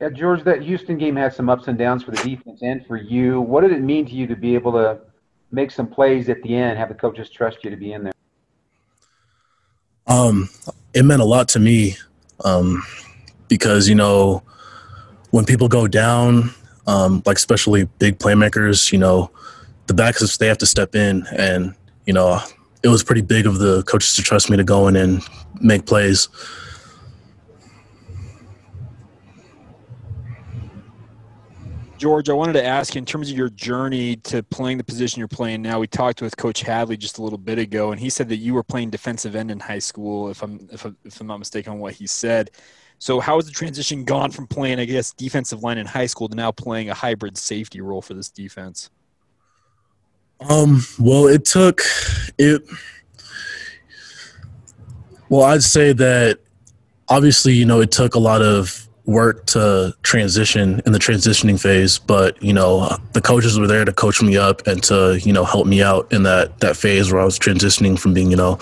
Yeah, George, that Houston game had some ups and downs for the defense and for you. What did it mean to you to be able to make some plays at the end, have the coaches trust you to be in there? Um, it meant a lot to me um, because you know when people go down, um, like especially big playmakers, you know the backs they have to step in, and you know it was pretty big of the coaches to trust me to go in and make plays. George, I wanted to ask in terms of your journey to playing the position you're playing now. We talked with Coach Hadley just a little bit ago, and he said that you were playing defensive end in high school, if I'm if, I'm, if I'm not mistaken on what he said. So, how has the transition gone from playing, I guess, defensive line in high school to now playing a hybrid safety role for this defense? Um. Well, it took it. Well, I'd say that obviously, you know, it took a lot of work to transition in the transitioning phase, but you know the coaches were there to coach me up and to you know help me out in that that phase where I was transitioning from being you know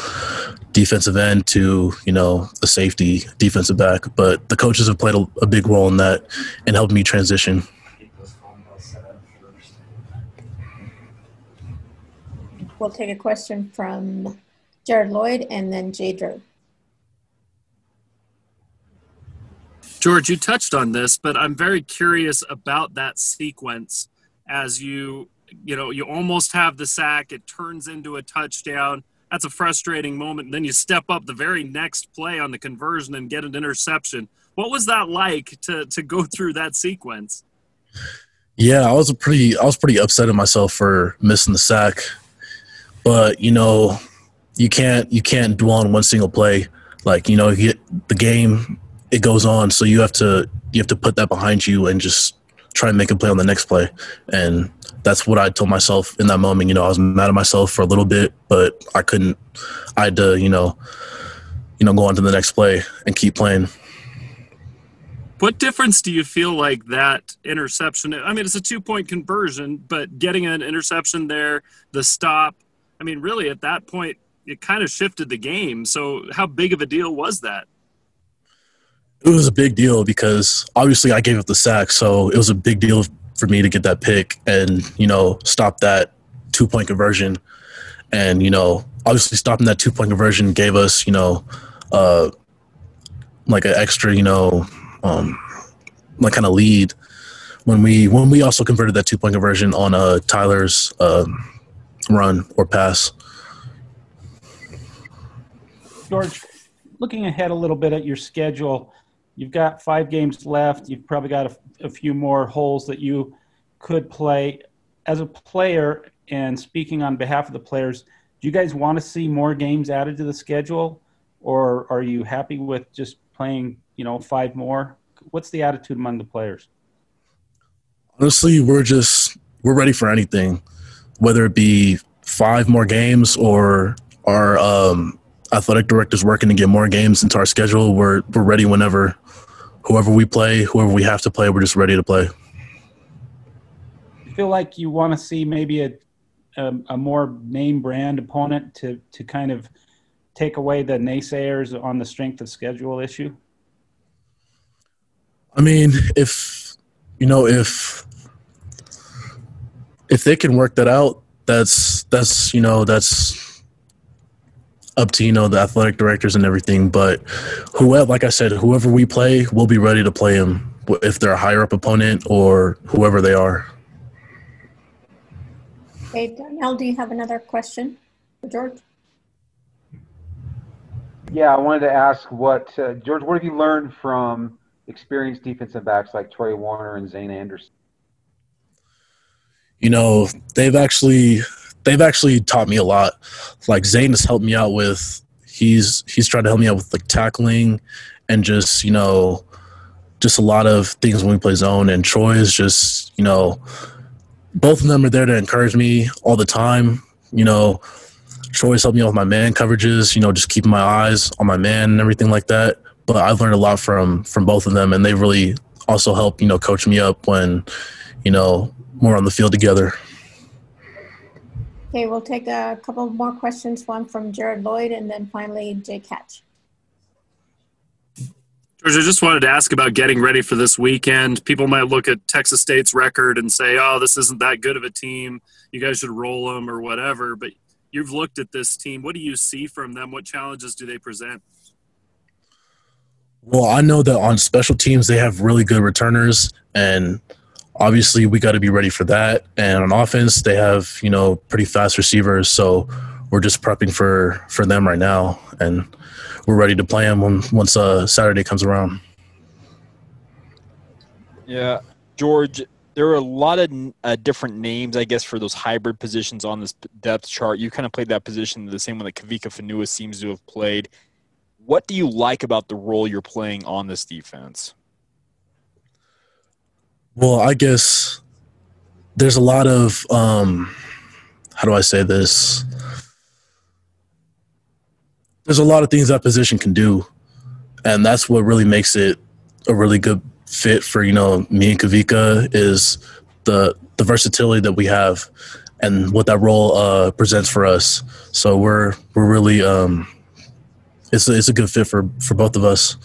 defensive end to you know a safety defensive back. But the coaches have played a, a big role in that and helped me transition. We'll take a question from Jared Lloyd and then Jay George, you touched on this, but I'm very curious about that sequence as you, you know, you almost have the sack, it turns into a touchdown. That's a frustrating moment. Then you step up the very next play on the conversion and get an interception. What was that like to to go through that sequence? Yeah, I was pretty I was pretty upset at myself for missing the sack. But, you know, you can't you can't dwell on one single play. Like, you know, you the game it goes on. So you have to you have to put that behind you and just try and make a play on the next play. And that's what I told myself in that moment. You know, I was mad at myself for a little bit, but I couldn't. I had to, you know, you know, go on to the next play and keep playing. What difference do you feel like that interception? I mean, it's a two point conversion, but getting an interception there, the stop. I mean, really, at that point, it kind of shifted the game. So, how big of a deal was that? It was a big deal because obviously I gave up the sack, so it was a big deal for me to get that pick and you know stop that two point conversion, and you know obviously stopping that two point conversion gave us you know uh like an extra you know um like kind of lead when we when we also converted that two point conversion on uh Tyler's uh, run or pass. George, looking ahead a little bit at your schedule, You've got five games left. You've probably got a, a few more holes that you could play. As a player, and speaking on behalf of the players, do you guys want to see more games added to the schedule, or are you happy with just playing, you know, five more? What's the attitude among the players? Honestly, we're just we're ready for anything, whether it be five more games or our um, athletic directors working to get more games into our schedule. We're we're ready whenever whoever we play, whoever we have to play, we're just ready to play. You feel like you want to see maybe a, a, a more name brand opponent to to kind of take away the naysayers on the strength of schedule issue? I mean, if you know if if they can work that out, that's that's you know that's up to you know the athletic directors and everything. But whoever, like I said, whoever we play, we'll be ready to play them if they're a higher up opponent or whoever they are. Okay, Donnell, do you have another question for George? Yeah, I wanted to ask what uh, George, what have you learned from experienced defensive backs like Troy Warner and Zane Anderson? You know, they've actually they've actually taught me a lot. Like Zane has helped me out with he's he's tried to help me out with like tackling and just you know just a lot of things when we play zone. And Troy is just you know both of them are there to encourage me all the time. You know, Troy's helped me out with my man coverages. You know, just keeping my eyes on my man and everything like that. But I've learned a lot from from both of them, and they really also help you know coach me up when you know we're on the field together. Okay, we'll take a couple more questions, one from Jared Lloyd and then finally Jay Catch. George, I just wanted to ask about getting ready for this weekend. People might look at Texas State's record and say, "Oh, this isn't that good of a team. You guys should roll them or whatever." But you've looked at this team. What do you see from them? What challenges do they present? Well, I know that on special teams they have really good returners, and obviously we got to be ready for that. And on offense, they have you know pretty fast receivers, so we're just prepping for for them right now, and we're ready to play them when, once uh, Saturday comes around. Yeah, George. There are a lot of uh, different names, I guess, for those hybrid positions on this depth chart. You kind of played that position the same one that Kavika Fonua seems to have played. What do you like about the role you're playing on this defense? Well, I guess there's a lot of um, how do I say this? There's a lot of things that position can do, and that's what really makes it a really good fit for you know me and Kavika is the the versatility that we have and what that role uh, presents for us. So we're we're really um, it's a, it's a good fit for for both of us.